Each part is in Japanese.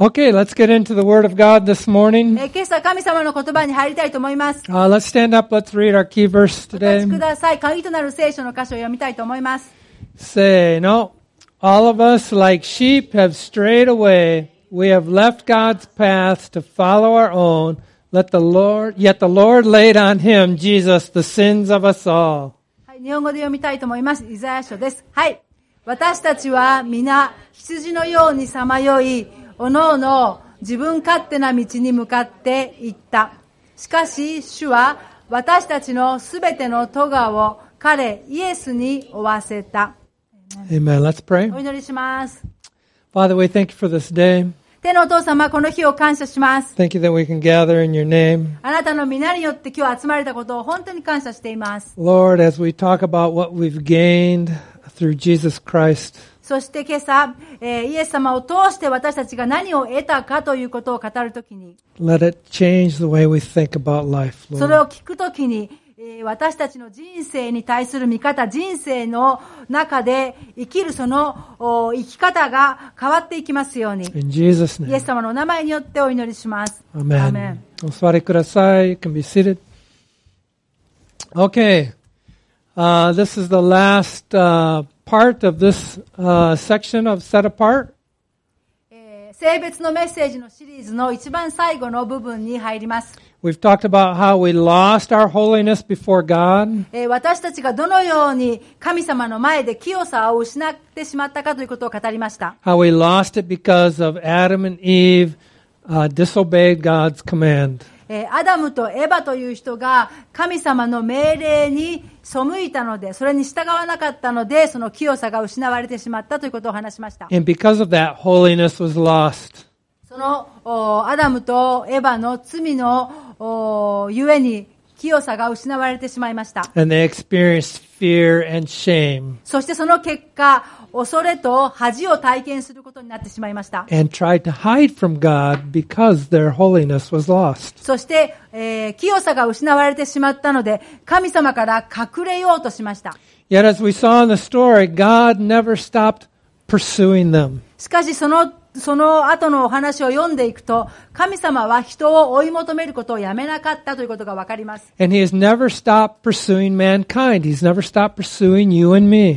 Okay, let's get into the Word of God this morning. えー今朝神様の言葉に入りたいと思います。 Uh, let's stand up. Let's read our key verse お立ち today. ください。鍵となる聖書の箇所を読みたいと思います。 Say, no, all of us like sheep have strayed away. We have left God's path to follow our own. Let the Lord, yet the Lord laid on him, Jesus, the sins of us all. はい、日本語で読みたいと思います。イザヤ書です。はい。私たちは皆羊のようにさまよい、 おのおの自分勝手な道に向かって行った。しかし主は私たちのすべての咎を彼イエスに負わせた。Amen. Let's pray. お祈りします。Father, we thank you for this day. 天のお父様、この日を感謝します。Thank you that we can gather in your name. あなたの皆によって今日集まれたことを本当に感謝しています。Lord, as we talk about what we've gained through Jesus Christ, そして今朝、えーイエス様を通して私たちが何を得たかということを語るときに、let it change the way we think about life, それを Lord. 聞くときに、えー私たちの人生に対する見方、人生の中で生きるそのお生き方が変わっていきますように、イエス.様のお名前によってお祈りします。Amen. お座りください. You can be seated. Okay. Uh, this is the last uh, part of this uh, section of Set Apart? Eh, We've talked about how we lost our holiness before God. How we lost it because of Adam and Eve、uh, disobeyed God's command. えーアダムとエバという人が神様の命令に背いたので、それに従わなかったので、その清さが失われてしまったということを話しました。And because of that, holiness was lost. そのおアダムとエバの罪のおゆえに清さが失われてしまいました。そしてその結果、恐れと恥を体験することになってしまいました。そして、え、清さが失われてしまったので、神様から隠れようとしました。しかし、そのその後のお話を読んでいくと、神様は人を追い求めることをやめなかったということがわかります。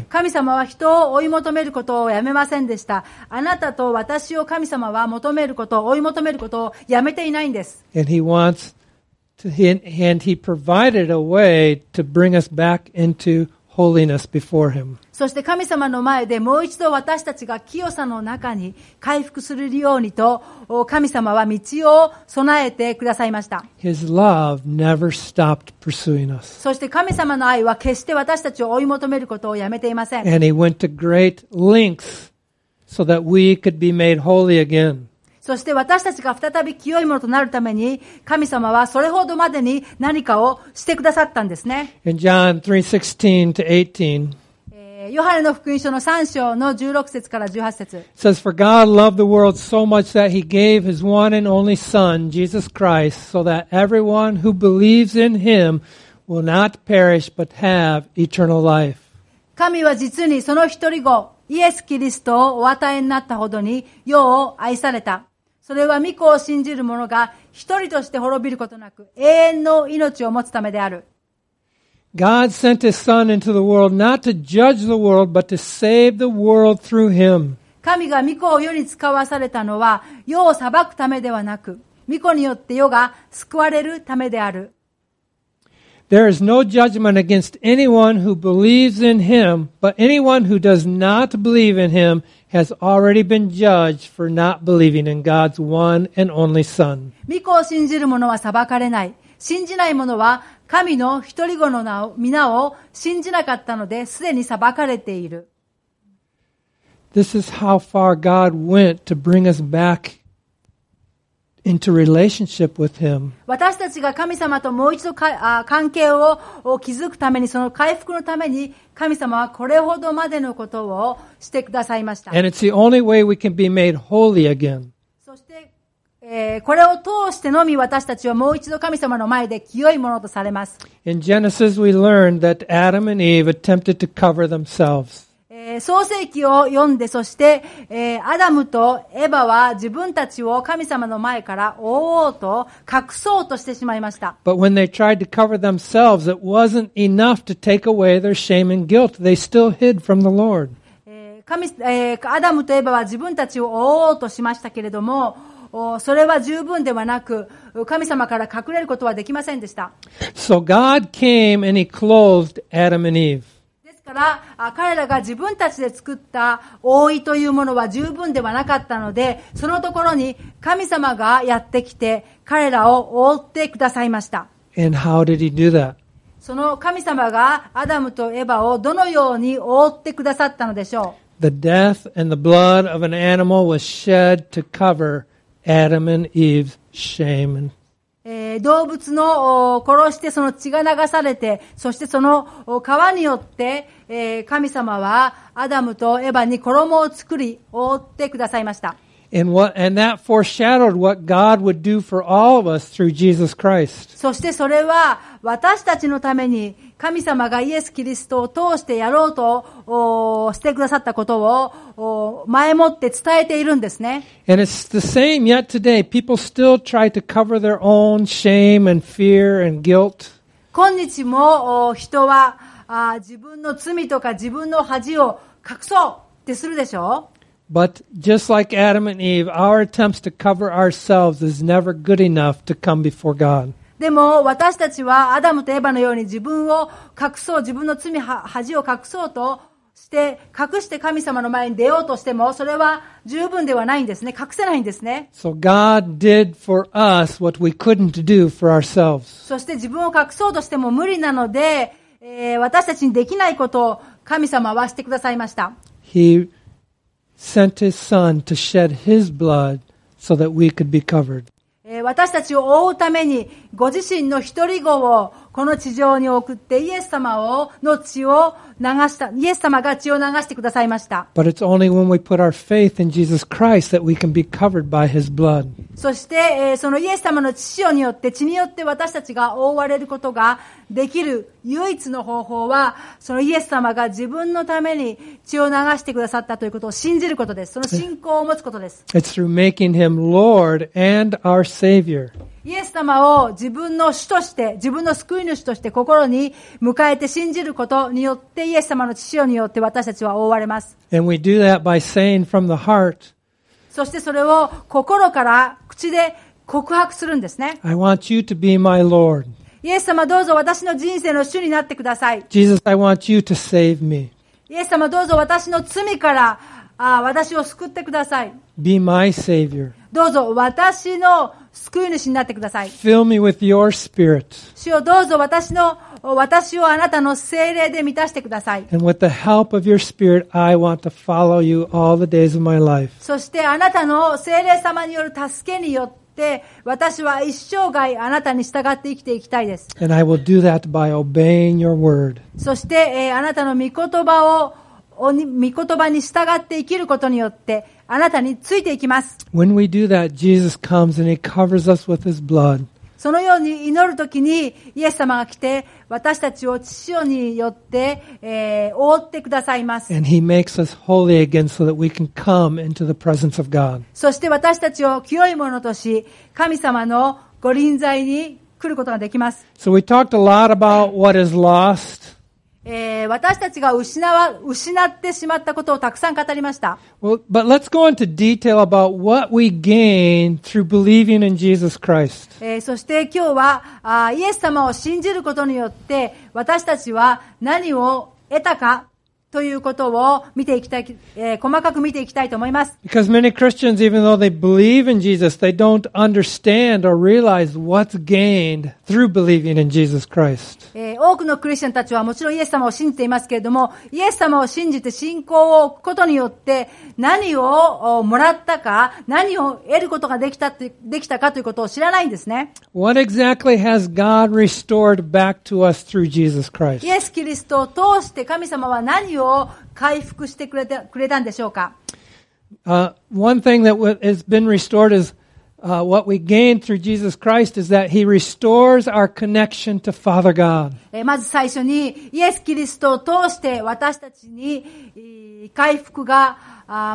神様は人を追い求めることをやめませんでした。あなたと私を神様は求めることを、追い求めることをやめていないんです。Holiness before Him. そして神様の前でもう一度私たちが清さの中に回復するようにと、お神様は道を備えてくださいました。His love never stopped pursuing us. そして神様の愛は決して私たちを追い求めることをやめていません。And He went to great lengths so that we could be made holy again. そして私たちが再び清いものとなるために、神様はそれほどまでに何かをしてくださったんですね。In John 3:16 to 18, えーヨハネの福音書の3章の16節から18節 says, For God loved the world so much that he gave his one and only Son, Jesus Christ, so that everyone who believes in him will not perish but have eternal life. 神は実にその一人子、イエス・キリストをお与えになったほどに世を愛された。それは御子を信じる者が一人として滅びることなく永遠の命を持つためである。God sent his Son into the world not to judge the world, but to save the world through him. 神が御子を世に使わされたのは世を裁くためではなく、御子によって世が救われるためである。There is no judgment against anyone who believes in him, but anyone who does not believe in him has already been judged for not believing in God's one and only Son. 御子を信じる者は裁かれない。信じない者は神の一人子の名を皆を信じなかったので、すでに裁かれている。 This is how far God went to bring us back into relationship with him. 私たちが神様ともう一度かあ関係をを築くために、その回復のために、神様はこれほどまでのことをしてくださいました。 And it's the only way we can be made holy again. そして、えーこれを通してのみ私たちはもう一度神様の前で清いものとされます。 In Genesis, we learned that Adam and Eve attempted to cover themselves. 創世記を読んで、そして、え、アダムとエヴァは自分たちを神様の前からおおうと隠そうとしてしまいました。神アダムとエヴァは自分たちをおおうとしましたけれども、それは十分ではなく、神様から隠れることはできませんでした。So God came and he clothed Adam and Eve. から、あ彼らが自分たちで作った覆いというものは十分ではなかったので、そのところに神様がやってきて、彼らを覆ってくださいました。And how did He do that? その神様がアダムとエバをどのように覆ってくださったのでしょ The death and the blood of an animal was shed to cover Adam and Eve's shame. And う。え動物の殺してその血が流されて、そしてその川によって、え神様はアダムとエバに衣を作り覆ってくださいました。And what and that foreshadowed what God would do for all of us through Jesus Christ. そしてそれは私たちのために神様がイエス・キリストを通してやろうとおしてくださったことをお前もって伝えているんですね。And it's the same yet today. People still try to cover their own shame and fear and guilt. 今日もお人はあ自分の罪とか自分の恥を隠そうってするでしょ But just like Adam and Eve, our attempts to cover ourselves is never good enough to come before God. でも私たちはアダムとエバのように自分を隠そう、自分の罪、は恥を隠そうとして、隠して神様の前に出ようとしても、それは十分ではないんですね。隠せないんですね。So God did for us what we couldn't do for ourselves. そして自分を隠そうとしても無理なので、えー私たちにできないことを神様はしてくださいました。He sent His Son to shed His blood so that we could be covered. えー私たちを覆うために、ご自身の一人子を この地上に送って、イエス様を、の血を流した、イエス様が血を流してくださいました。But it's only when we put our faith in Jesus Christ that we can be covered by His blood. そして、えーそのイエス様の血によって、血によって私たちが覆われることができる唯一の方法は、そのイエス様が自分のために血を流してくださったということを信じることです。その信仰を持つことです。It's through making Him Lord and our Savior. イエス様を自分の主として、自分の救い主として心に迎えて信じることによって、イエス様の血潮によって私たちは覆われます。And we do that by saying from the heart, そしてそれを心から口で告白するんですね。I want you to be my Lord. イエス様どうぞ私の人生の主になってください。Jesus, I want you to save me. イエス様どうぞ私の罪からあ私を救ってください。Be my Savior. どうぞ私の救い主になってください。Fill 主よどうぞ私の私をあなたの精霊で満たしてください。そしてあなたの精霊様による助けによって、私は一生涯あなたに従って生きていきたいです。そして、え、あなたの御言葉を御言葉に従って生きることによって、あなたについていきます。そのように祈るときに、イエス様が来て、私たちを父よによって、覆ってくださいます。そして私たちを清いものとし、神様の御臨在に来ることができます。えー、私たちが失,わ失ってしまったことをたくさん語りました。ええ、そして今日はあ、イエス様を信じることによって、私たちは何を得たか。ということを見ていきたい、えー細かく見ていきたいと思います。Because many Christians, even though they believe in Jesus, they don't understand or realize what's gained through believing in Jesus Christ. えー多くのクリスチャンたちはもちろんイエス様を信じていますけれども、イエス様を信じて信仰を置くことによって何をおもらったか、何を得ることができたってできたかということを知らないんですね。What exactly has God restored back to us through Jesus Christ? イエス・キリストを通して神様は何を回復してくれたくれたんでしょうか Uh, one thing that has been restored is uh, what we gain through Jesus Christ is that He restores our connection to Father God. えーまず最初に、イエス・キリストを通して私たちにえー回復が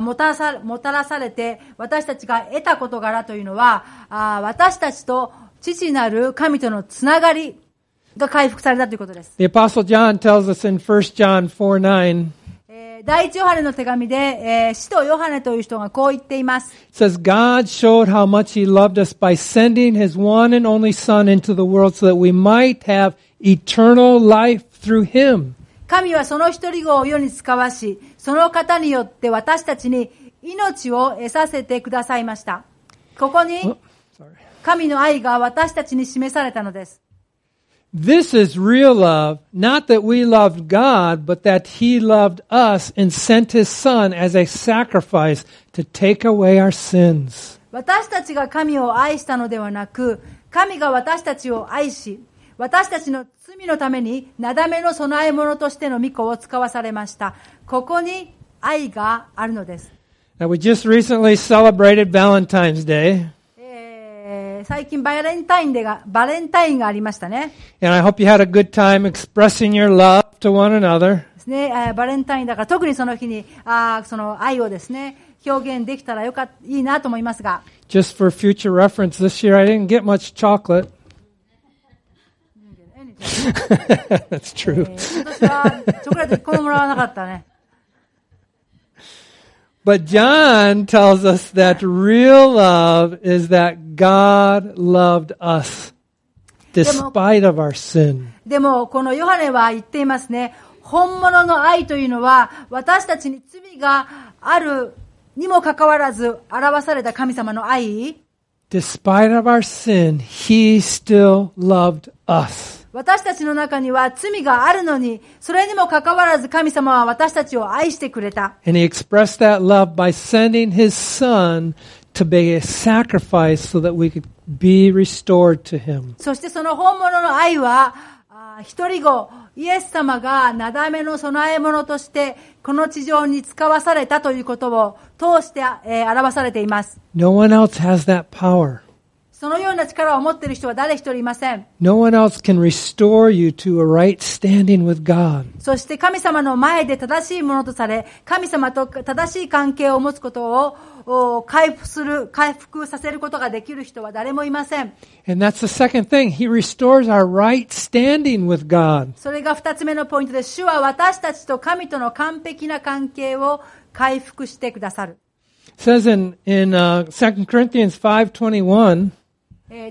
もたらさもたらされて、私たちが得た事柄というのは、私たちと父なる神とのつながりが回復されたということです。The Apostle John tells us in 1 John 4 9, えー第一ヨハネの手紙で、えー使徒ヨハネという人がこう言っています。says, God showed how much He loved us by sending His one and only Son into the world so that we might have eternal life through Him. 神はその一人子を世に使わし、その方によって私たちに命を得させてくださいました。ここに Oh. 神の愛が私たちに示されたのです。This is real love, not that we loved God, but that He loved us and sent His Son as a sacrifice to take away our sins. 私たちが神を愛したのではなく、神が私たちを愛し、私たちの罪のために、なだめの供え物としての御子を使わされました。ここに愛があるのです。 Now, we just recently celebrated Valentine's Day, 最近バレンタインでが、バレンタインがありましたね。バレンタインだから特にその日に、あその愛をですね、表現できたらよかった、いいなと思いますが。Just for future かったね。But John tells us that real love is that God loved us despite of our sin. でも、このヨハネは言っていますね。本物の愛というのは、私たちに罪があるにもかかわらず、表された神様の愛。Despite of our sin, He still loved us. 私たちの中には罪があるのに、それにもかかわらず神様は私たちを愛してくれた。そしてその本物の愛は、一人後、イエス様がなだめの供え物として、この地上に使わされたということを通して、表されています。そのような力を持っている人は誰一人いません。No one else can restore you to a right standing with God. そして神様の前で正しいものとされ、神様と正しい関係を持つことをお回復する、回復させることができる人は誰もいません。And that's the second thing. He restores our right standing with God. それが二つ目のポイントです。主は私たちと神との完璧な関係を回復してくださる。It says in, in uh, 2 Corinthians 5.21, えー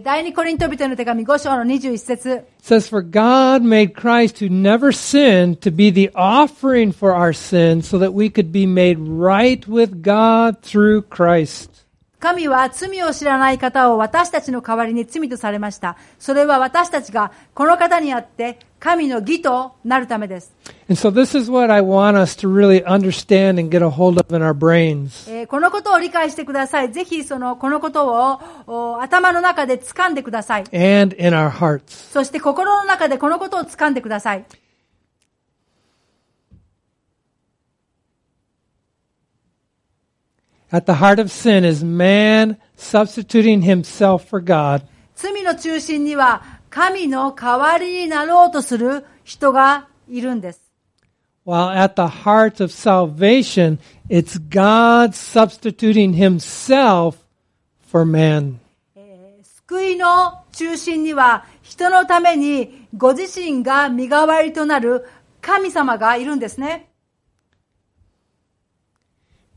第二コリント人の手紙5章の21節 it says, For God made Christ who never sinned to be the offering for our sins so that we could be made right with God through Christ. 神は罪を知らない方を私たちの代わりに罪とされました。それは私たちがこの方にあって神の義となるためです。So really. えーこのことを理解してください。ぜひその、このことをお頭の中で掴んでください。and in our hearts. そして心の中でこのことを掴んでください。At the heart of sin is man substituting himself for God. 罪の中心には神の代わりになろうとする人がいるんです。 While at the heart of salvation, it's God substituting himself for man. 救いの中心には人のためにご自身が身代わりとなる神様がいるんですね。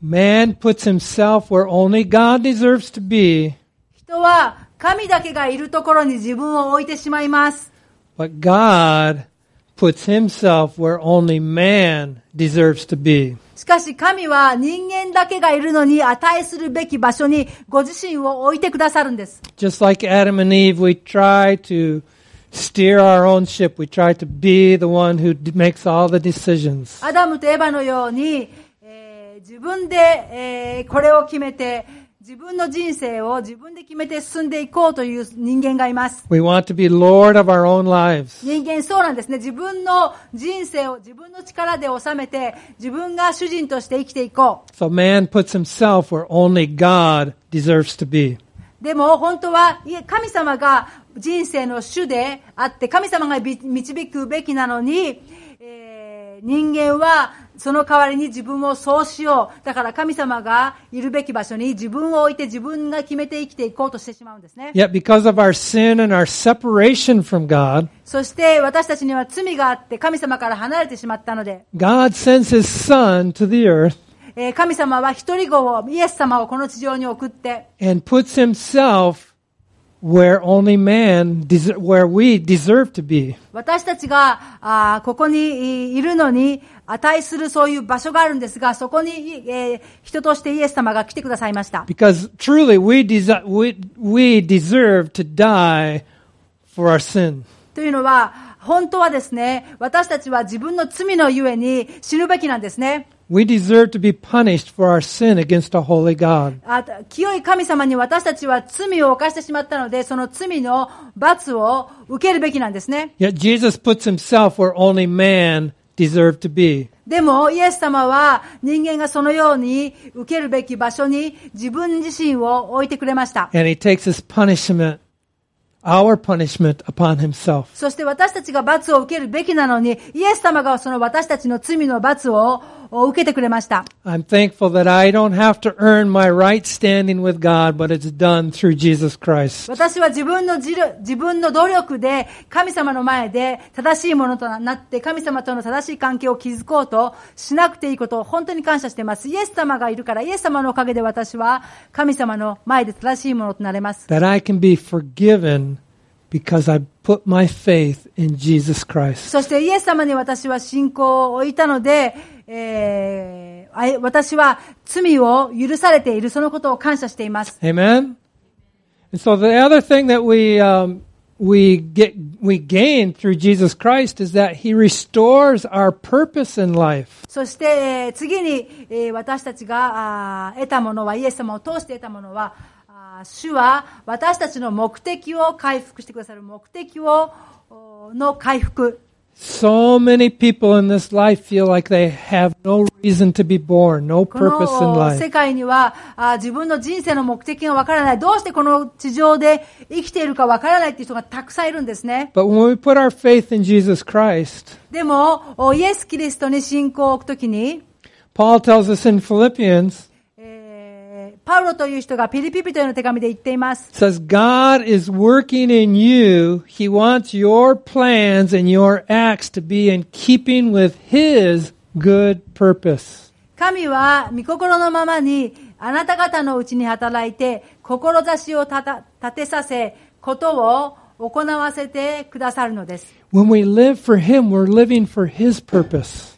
Man puts himself where only God deserves to be, 人は神だけがいるところに自分を置いてしまいます。 but God puts himself where only man deserves to be. しかし神は人間だけがいるのに値するべき場所にご自身を置いてくださるんです。 Just like Adam and Eve, we try to steer our own ship. We try to be the one who d- makes all the decisions. アダムとエバのように、えー 自分で、えーこれを決めて、自分の人生を自分で決めて進んでいこうという人間がいます。We want to be Lord of our own lives. 人間そうなんですね。自分の人生を自分の力で収めて、自分が主人として生きていこ So man puts himself where only God deserves to be. う。でも本当はいえ神様が人生の主であって、神様がび導くべきなのに、えー人間はその代わりに自分をそうしよう。だから神様がいるべき場所に自分を置いて自分が決めて生きていこうとしてしまうんですね。Yet because of our sin and our separation from God, そして私たちには罪があって神様から離れてしまったので、God sends His Son to the earth えー神様は一人子を、イエス様をこの地上に送って、and puts Himself where only man, des- where we deserve to be. 私たちがあーここにいいるのに値するそういう場所があるんですが、そこに、えー人としてイエス様が来てくださいました。Because truly we, desi- we, we deserve to die for our sin. というのは、本当はですね、私たちは自分の罪のゆえに死ぬべきなんですね。We deserve to be punished for our sin against a holy God. あ清い神様に私たちは罪を犯してしまったので、その罪の罰を受けるべきなんですね。Yet Jesus puts himself where only man deserved to be. でも、イエス様は人間がそのように受けるべき場所に自分自身を置いてくれました。And he takes his punishment, our punishment upon himself. そして私たちが罰を受けるべきなのに、イエス様がその私たちの罪の罰をを受けてくれました。私は自分の自分の努力で神様の前で正しいものとなって神様との正しい関係を築こうとしなくていいことを本当に感謝しています。イエス様がいるから、イエス様のおかげで私は神様の前で正しいものとなれます。そしてイエス様に私は信仰を置いたので、えー私は罪を許されているそのことを感謝しています。Amen. So the other thing that we um, we get we gain through Jesus Christ is that He restores our purpose in life. そして、えー次に、えー私たちがあー得たものは、イエス様を通して得たものは、あー主は私たちの目的を回復してくださる目的をおの回復。So many people in this life feel like they have no reason to be born, no こ purpose in の life. 世界にはあー自分の人生の目的がわからない。どうしてこの地上で生きているかわからないっていう人がたくさんいるんですね。 But when we put our faith in Jesus Christ, でも、おイエス・キリストに信仰を置くときに、 Paul tells us in Philippians, えー パウロという人がピリピピというの手紙で言っています。says God is working in you. He wants your plans and your acts to be in keeping with His good purpose. 神は御心のままにあなた方のうちに働いて志を立てさせことを行わせてくださるのです、When we live for Him, we're living for His purpose.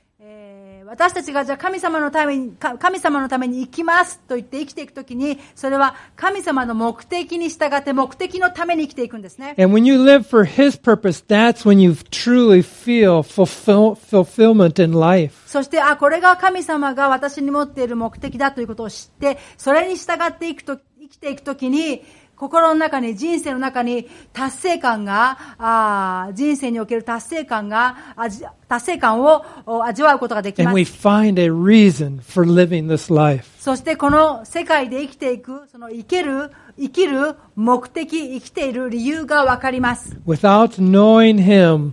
えー私たちがじゃあ神様のためにか神様のために生きますと言って生きていくときにそれは神様の目的に従って目的のために生きていくんですね And when you live for His purpose, that's when you truly feel fulfill, fulfillment in life. そして、あ、これが神様が私に持っている目的だということを知って、それに従っていくと、生きていくときに、心の中に、人生の中に達成感が、あー人生における達成感が、味達成感をお味わうことができ And ま we す。find a reason for living this life. そしてこの世界で生きていく、その生ける、生きる目的、生きている理由がわかります。Without knowing Him, イ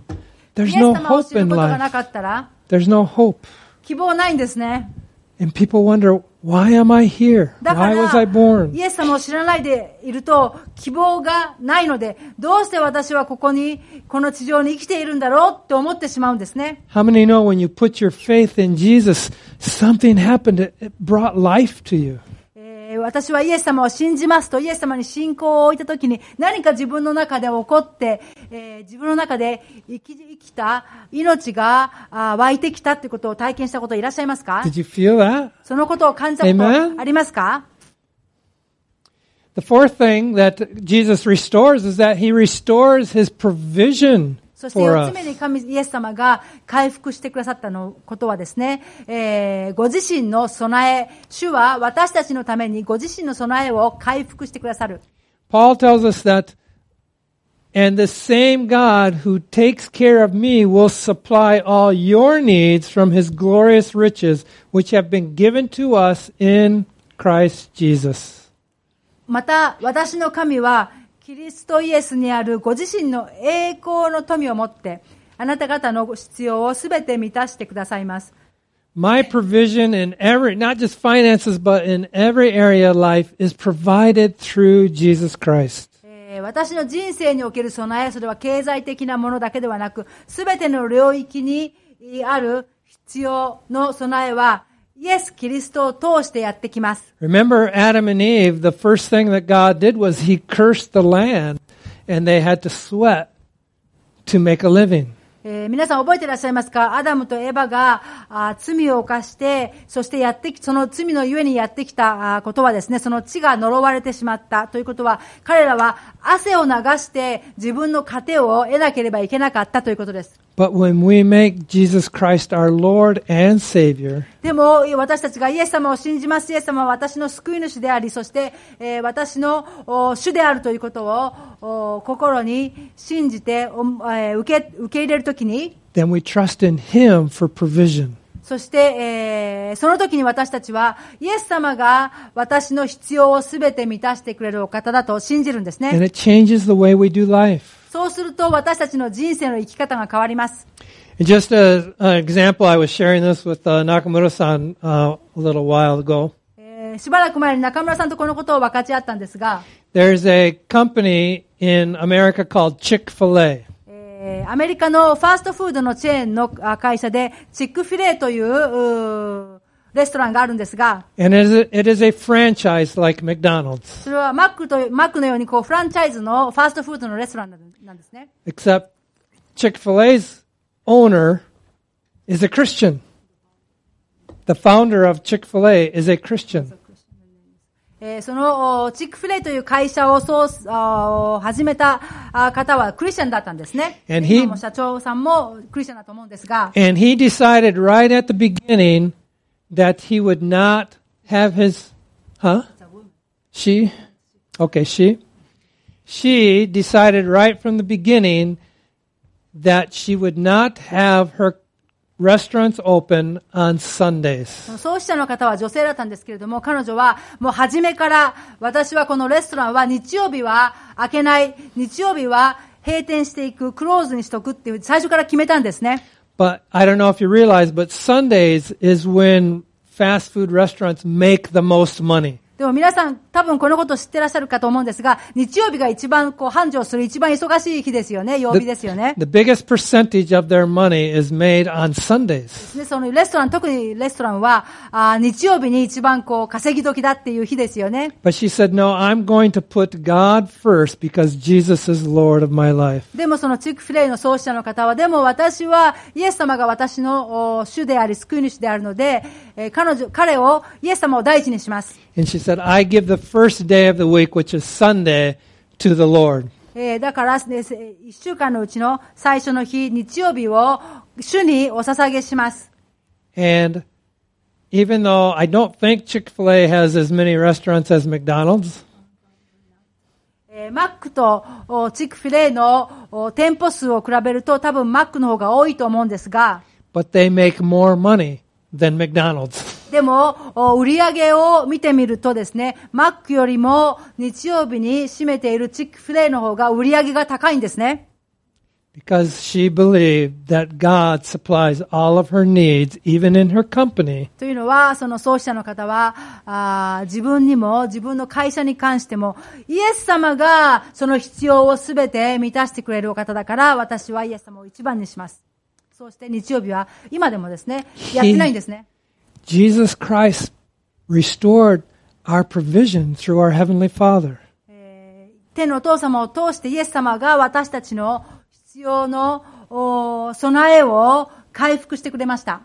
there's no hope in life. There's no hope. 希望ないんですね。And people wonder, why am I here? Why was I ら、born? イエス様を知らないでいると、希望がないので、どうして私はここに、この地上に生きているんだろうって思ってしまうんですね。How many know when you put your faith in Jesus, something happened? It brought life to you. えー私はイエス様を信じますと、イエス様に信仰を置いたときに、何か自分の中で起こって、えー自分の中で生き生きた命があー湧いてきたってことを体験したこといらっしゃいますか？Did you feel that? そのことを感じたこ.とありますか？The fourth thing that Jesus restores is that he restores his provision そして for 四 us. つ目に神、イエス様が回復してくださったのことはですね、えーご自身の備え、主は私たちのためにご自身の備えを回復してくださる。Paul tells us that, and the same God who takes care of me will supply all your needs from his glorious riches, which have been given to us in Christ Jesus. また私の神はキリストイエスにあるご自身の栄光の富を持ってあなた方の必要をすべて満たしてくださいます。My provision in every, not just finances, but in every area of life is provided through Jesus Christ. えー私の人生における備え、それは経済的なものだけではなく、すべての領域にある必要の備えは、イエス・キリストを通してやってきます。Remember Adam and Eve, the first thing that God did was he cursed the land and they had to sweat to make a living. えー皆さん覚えていらっしゃいますか？アダムとエバがあー罪を犯して、そしてやってき、その罪のゆえにやってきたあーことはですね、その地が呪われてしまったということは、彼らは汗を流して自分の糧を得なければいけなかったということです。But when we make Jesus Christ our Lord and Savior, でも、私たちがイエス様を信じます。イエス様は私の救い主であり、そして、えー私のお主であるということをお心に信じて、おえー受け、受け入れるときに、then we trust in Him for provision. そして、えーその時に私たちは、イエス様が私の必要をすべて満たしてくれるお方だと信じるんです And ね。it changes the way we do life. そうすると私たちの人生の生き方が変わります。Just a, an example, I was sharing this with uh, Nakamura-san uh, a little while ago. えーしばらく前に中村さんとこのことを分かち合ったんですが、There's a company in America called Chick-fil-A. えーアメリカのファーストフードのチェーンのあ会社で、チックフィレーというレストランがあるんですが、それはマッ,クマックのようにこうフランチャイズのファーストフードのレストランなんですね。Except ーズ the founder of Chick-fil-A is そのチックフィレイという会社を始めた方はクリスチャンだったんですね。も社長さんもクリスチャンだと思うんですが。And he decided right at the beginning, that he would not have his, huh? She? Okay, she. She decided right from the beginning that she would not have her restaurants open on Sundays. 創始者の方は女性だったんですけれども、彼女はもう初めから私はこのレストランは日曜日は開けない、日曜日は閉店していく、クローズにしとくっていう最初から決めたんですね。 But I don't know if you realize, but Sundays is when fast food restaurants make the most money. でも皆さん多分このことを知ってらっしゃるかと思うんですが、日曜日が一番こう繁盛する一番忙しい日ですよね、曜日ですよね。The biggest percentage of their money is made on Sundays. でそのレストラン、特にレストランは、あー日曜日に一番こう稼ぎ時だっていう日ですよね。But she said, no, I'm going to put God first because Jesus is Lord of my life. でもそのチックフィレイの創始者の方は、でも私はイエス様が私のお主であり救い主であるので、えー彼女、彼を、イエス様を第一にします。And she said, I give the first day of the week, which is Sunday, to the Lord. えーだから、ね、せ一週間のうちの最初の日、日曜日を主にお捧げします。 And even though I don't think Chick-fil-A has as many restaurants as McDonald's, えーマックとおチックフィレイのお店舗数を比べると多分マックの方が多いと思うんですが、 but they make more money than McDonald's. でも、お売り上げを見てみるとですね、マックよりも日曜日に占めているチックフィレイの方が売り上げが高いんですね。Because she believed that God supplies all of her needs, even in her company, というのは、その創始者の方は、あー自分にも、自分の会社に関しても、イエス様がその必要をすべて満たしてくれるお方だから、私はイエス様を一番にします。そして日曜日は、今でもですね、やってないんですね。Jesus Christ restored our provision through our Heavenly Father. 天のお父様を通してイエス様が私たちの必要のお備えを回復してくれました。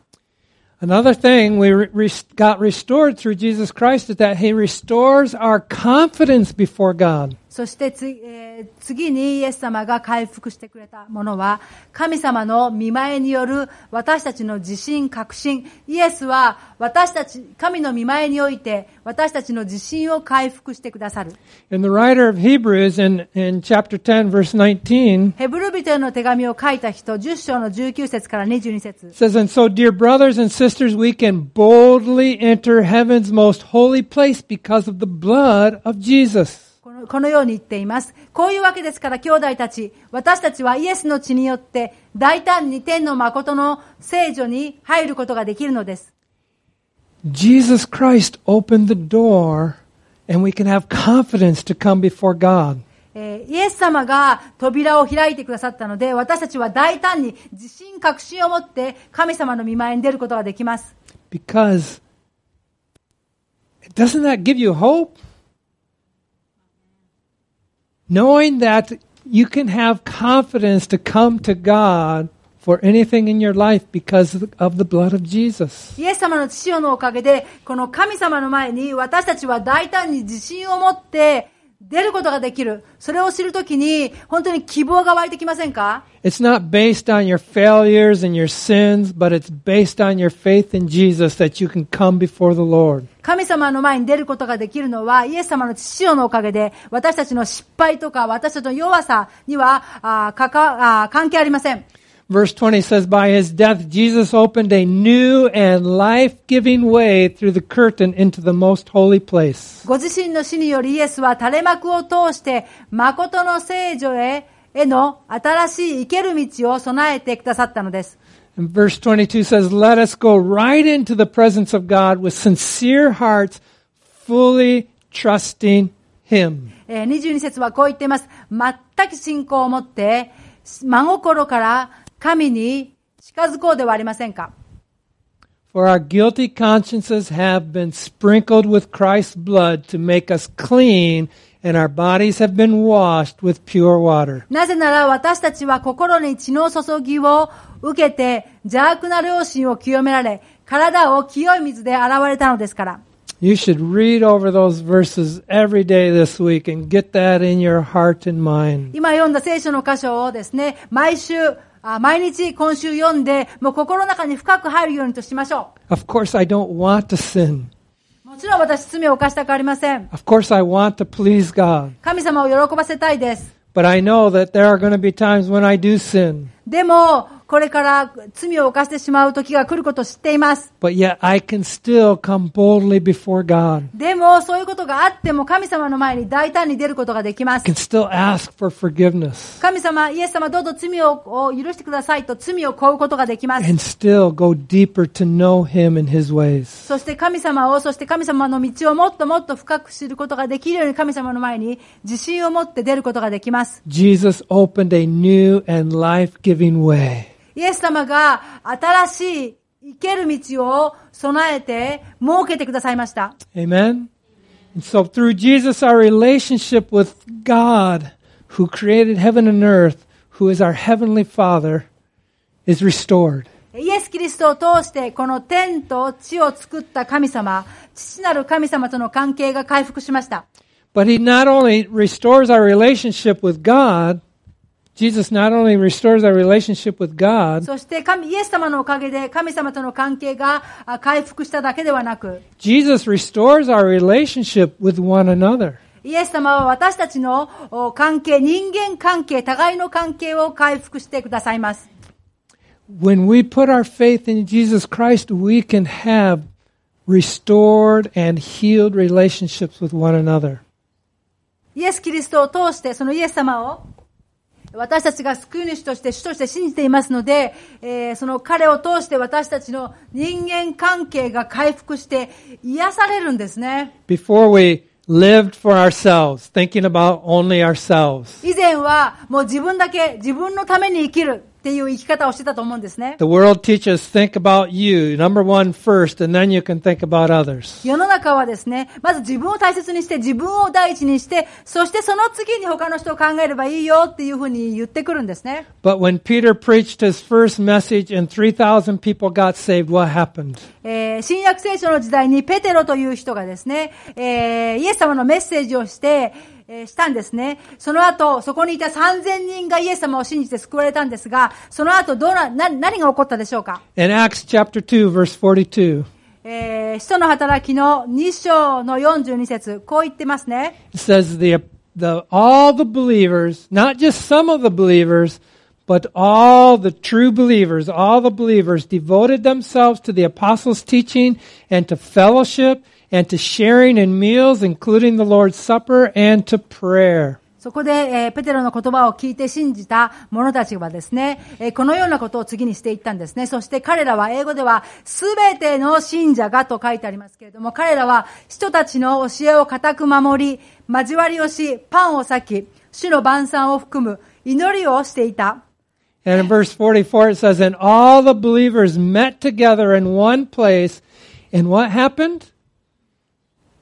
Another thing we re- re- got restored through Jesus Christ is that He restores our confidence before God. そしてつ、えー次にイエス様が回復してくれたものは、神様の見前による私たちの自信、確信。イエスは私たち、神の見前において私たちの自信を回復してくださる。And the writer of Hebrews in, in chapter 10, verse 19, ヘブル人への手紙を書いた人、10章の19節から22節 says, And so, dear brothers and sisters, we can boldly enter heaven's most holy place because of the blood of Jesus. このように言っています。こういうわけですから兄弟たち、私たちはイエスの血によって大胆に天の誠の聖女に入ることができるのです。Jesus Christ opened the door, and we can have confidence to come before God. えーイエス様が扉を開いてくださったので、私たちは大胆に自信、確信を持って神様の見前に出ることができます。Because doesn't that give you hope? Knowing that you can have confidence to come to God for anything in your life because of the blood of Jesus. イエス様の父のおかげで、この神様の前に私たちは大胆に自信を持って 出ることができる。それを知るときに本当に希望が湧いてきませんか It's not based on your failures and your sins, but it's based on your faith in Jesus that you can come before the Lord. 神様の前に出ることができるのは、イエス様の父のおかげで、私たちの失敗とか、私たちの弱さには、あーかかあー関係ありません。Verse 20 says, By his death, Jesus opened a new and life giving way through the curtain into the most holy place. ご自身の死によりイエスは垂れ幕を通して、誠の聖女へ、への新しい生ける道を備えてくださったのです。 And verse 22 says, Let us go right into the presence of God with sincere hearts, fully trusting him. えー22節はこう言っています。全く信仰を持って、真心から 神に近づこうではありませんか。For our guilty consciences have been sprinkled with Christ's blood to make us clean, and our bodies have been washed with pure water. なぜなら私たちは心に血の注ぎを受けて邪悪な良心を清められ、体を清い水で洗われたのですから。You should read over those verses every day this week and get that in your heart and mind. 今読んだ聖書の箇所をですね、毎週、あ毎日今週読んで、もう心の中に深く入るようにとしましょう。もちろん私、罪を犯したくありません。神様を喜ばせたいです。でも、これから罪を犯してしまう時が来ることを知っています。But yet I can still come boldly before God. でも、そういうことがあっても神様の前に大胆に出ることができます I。can still ask for forgiveness 神様、イエス様どうぞ罪をを許してくださいと罪を請うことができます。and still go deeper to know Him and His ways. そして神様を、そして神様の道をもっともっと深く知ることができるように神様の前に自信を持って出ることができます。Jesus opened a new and life-giving way. イエス様が新しい生ける道を備えて設けてくださいました。Amen? And so through Jesus, our relationship with God, who created heaven and earth, who is our heavenly Father, is restored. イエス・キリストを通してこの天と地を作った神様、父なる神様との関係が回復しました。But He not only restores our relationship with God, Jesus not only restores our relationship with God, そして神、イエス様のおかげで神様との関係があ回復しただけではなく、 Jesus restores our relationship with one another. イエス様は私たちのお関係、人間関係、互いの関係を回復してくださいます。 When we put our faith in Jesus Christ, we can have restored and healed relationships with one another. イエス・キリストを通して、そのイエス様を、 私たちが救い主として主として信じていますので、えーその彼を通して私たちの人間関係が回復して癒されるんですね。Before we lived for ourselves, thinking about only ourselves. 以前はもう自分だけ自分のために生きるっていう生き方をしてたと思うんですね。The world teaches think about you, number one first, and then you can think about others. 世の中はですね、まず自分を大切にして、自分を第一にして、そしてその次に他の人を考えればいいよっていうふうに言ってくるんですね。But when Peter preached his first message and 3,000 people got saved, what happened? えー新約聖書の時代にペテロという人がですね、えーイエス様のメッセージをして、えーしたんですね。その後、そこにいた3000人がイエス様を信じて救われたんですが、その後どうな、な何が起こったでしょうか In Acts chapter 2, verse 42, えー使徒の働きの2章の42節こう言ってますね。it says the, the, all the believers, not just some of the believers, but all the true believers, all the believers devoted themselves to the apostles' teaching and to fellowship and to sharing in meals, including the Lord's Supper and to prayer. そこで、えーペテロの言葉を聞いて信じた者たちはですね、えーこのようなことを次にしていったんですね。そして彼らは英語では、すべての信者がと書いてありますけれども、彼らは人たちの教えを固く守り、交わりをし、パンを裂き、主の晩餐を含む祈りをしていた。And in verse 44 it says, And all the believers met together in one place, and what happened?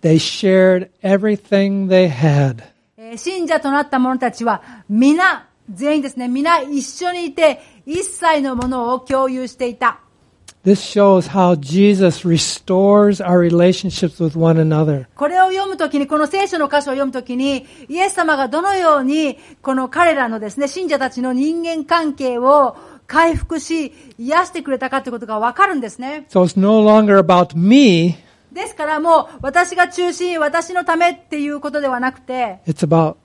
They shared everything they had. えー信者となった者たちは、皆、全員ですね、皆一緒にいて、一切のものを共有していた。This shows how Jesus restores our relationships with one another. これを読むときに、この聖書の箇所を読むときに、イエス様がどのように、この彼らのですね、信者たちの人間関係を回復し、癒してくれたかということがわかるんですね。So it's no longer about me, ですからもう、私が中心、私のためっていうことではなくて、it's about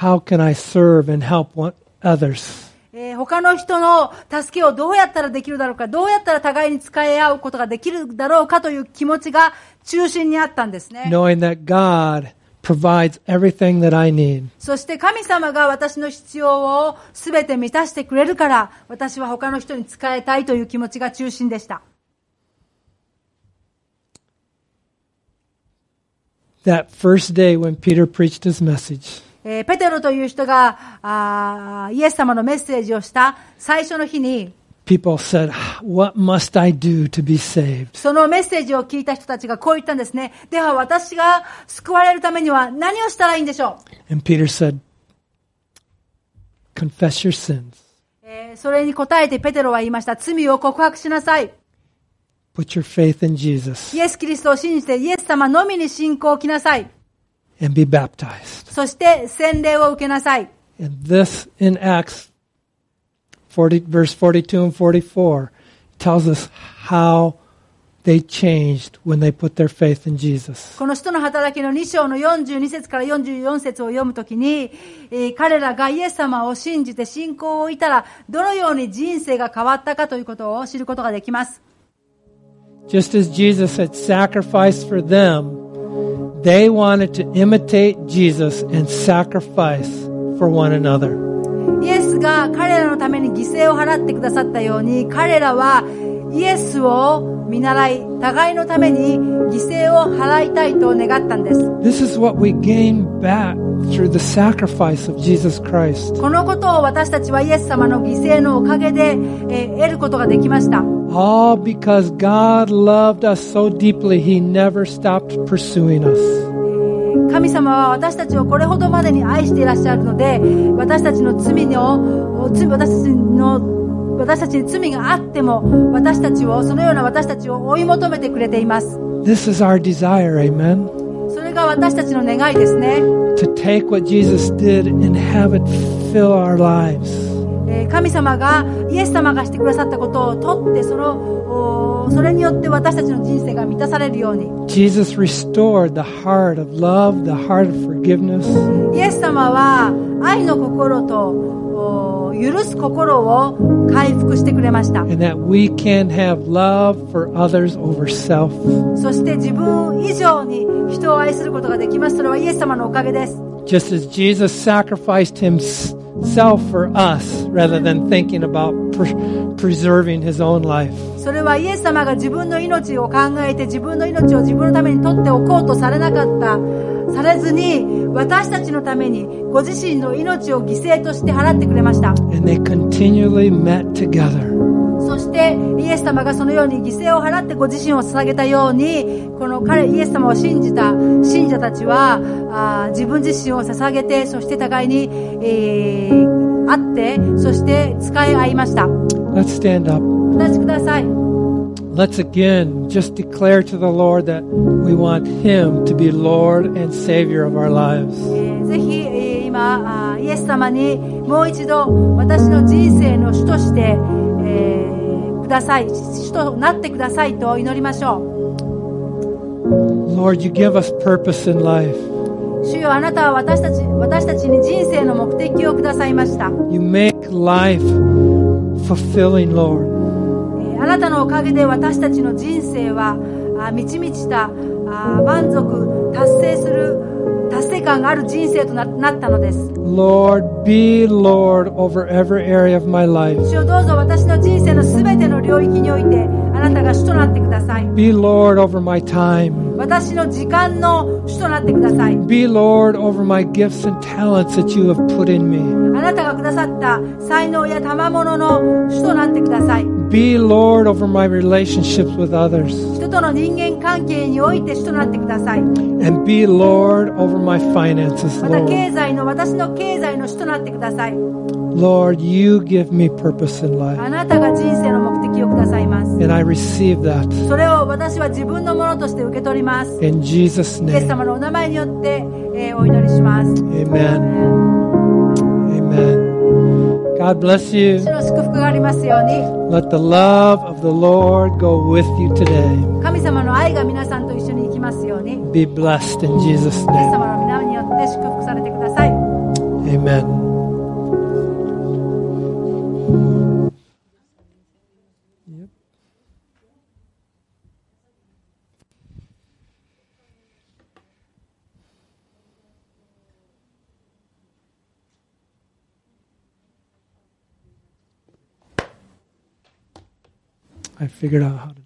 how can I serve and help one, others. えー他の人の助けをどうやったらできるだろうか、どうやったら互いに使い合うことができるだろうかという気持ちが中心にあったんですね。Knowing that God provides everything that I need. そして神様が私の必要をすべて満たしてくれるから、私は他の人に使いたいという気持ちが中心でした。That first day when Peter preached his message, えーペテロという人がイエス様のメッセージをした最初の日に、people said, What must I do to be saved? そのメッセージを聞いた人たちがこう言ったんですね。では私が救われるためには何をしたらいいんでしょう？And Peter said, Confess your sins, えーそれに答えてペテロは言いました。罪を告白しなさい。Put your faith in Jesus, イエス・キリストを信じてイエス様のみに信仰をきなさい。and be baptized. そして洗礼を受けなさい。And this in Acts 40, verse 42 and 44 tells us how they changed when they put their faith in Jesus. この使徒の働きの2章の42節から44節を読むときに、えー彼らがイエス様を信じて信仰を置いたら、どのように人生が変わったかということを知ることができます。Just as Jesus had sacrificed for them, they wanted to imitate Jesus and sacrifice for one another. イエスが彼らのために犠牲を払ってくださったように、彼らは イエスを見習い、互いのために犠牲を払いたいと願ったんです。This is what we gain back through the sacrifice of Jesus Christ. このことを私たちはイエス様の犠牲のおかげで、えー得ることができました。All because God loved us so deeply, He never stopped pursuing us. 神様は私たちをこれほどまでに愛していらっしゃるので、私たちの罪の、罪私たちの、私たちに罪があっても、私たちを、そのような私たちを追い求めてくれています。This is our desire, amen? それが私たちの願いですね。To take what Jesus did and have it fill our lives. えー神様が、イエス様がしてくださったことを取って、その、おそれによって私たちの人生が満たされるように。Jesus restored the heart of love, the heart of forgiveness. イエス様は愛の心とお許す心を回復してくれました。そして自分以上に人を愛することができます。それはイエス様のおかげです。それはイエス様が自分の命を考えて自分の命を自分のために取っておこうとされなかった。されずに私たちのためにご自身の命を犠牲として払ってくれました。そしてイエス様がそのように犠牲を払ってご自身を捧げたようにこの彼イエス様を信じた信者たちはあー自分自身を捧げてそして互いに、えー会ってそして使い合いましたお Let's stand up. 立ちください let's again just declare to the Lord that we want Him to be Lord and Savior of our lives. Lord, you give us purpose in life. 主よあなたは私たち私たちに人生の目的をくださいました。You make life fulfilling, Lord. えーあなたのおかげで私たちの人生は満ち満ちた満足達成する達成感がある人生とななったのです Lord, be Lord over every area of my life. 主よどうぞ私の人生のすべての領域においてあなたが主となってください Be Lord over my time. 私の時間の主となってください Be Lord over my gifts and talents that you have put in me. あなたがくださった才能や賜物の主となってください Be Lord over my relationships with others. 人との人間関係において主となってください And be Lord over my finances, また Lord. 経済の私の経済の主となってください Lord, you give me purpose in あ life. なたが人生の目的をくださいます And I receive that それを私は自分のものとして受け取ります in Jesus' イエス name. 様のお名前によって、えーお祈りします Amen. Amen. God bless 主 you. Let the love of the Lord go with you today. 神様の愛が皆さんと一緒に行きますようにイエ Be blessed in Jesus' ス name. Amen. I figured out how to.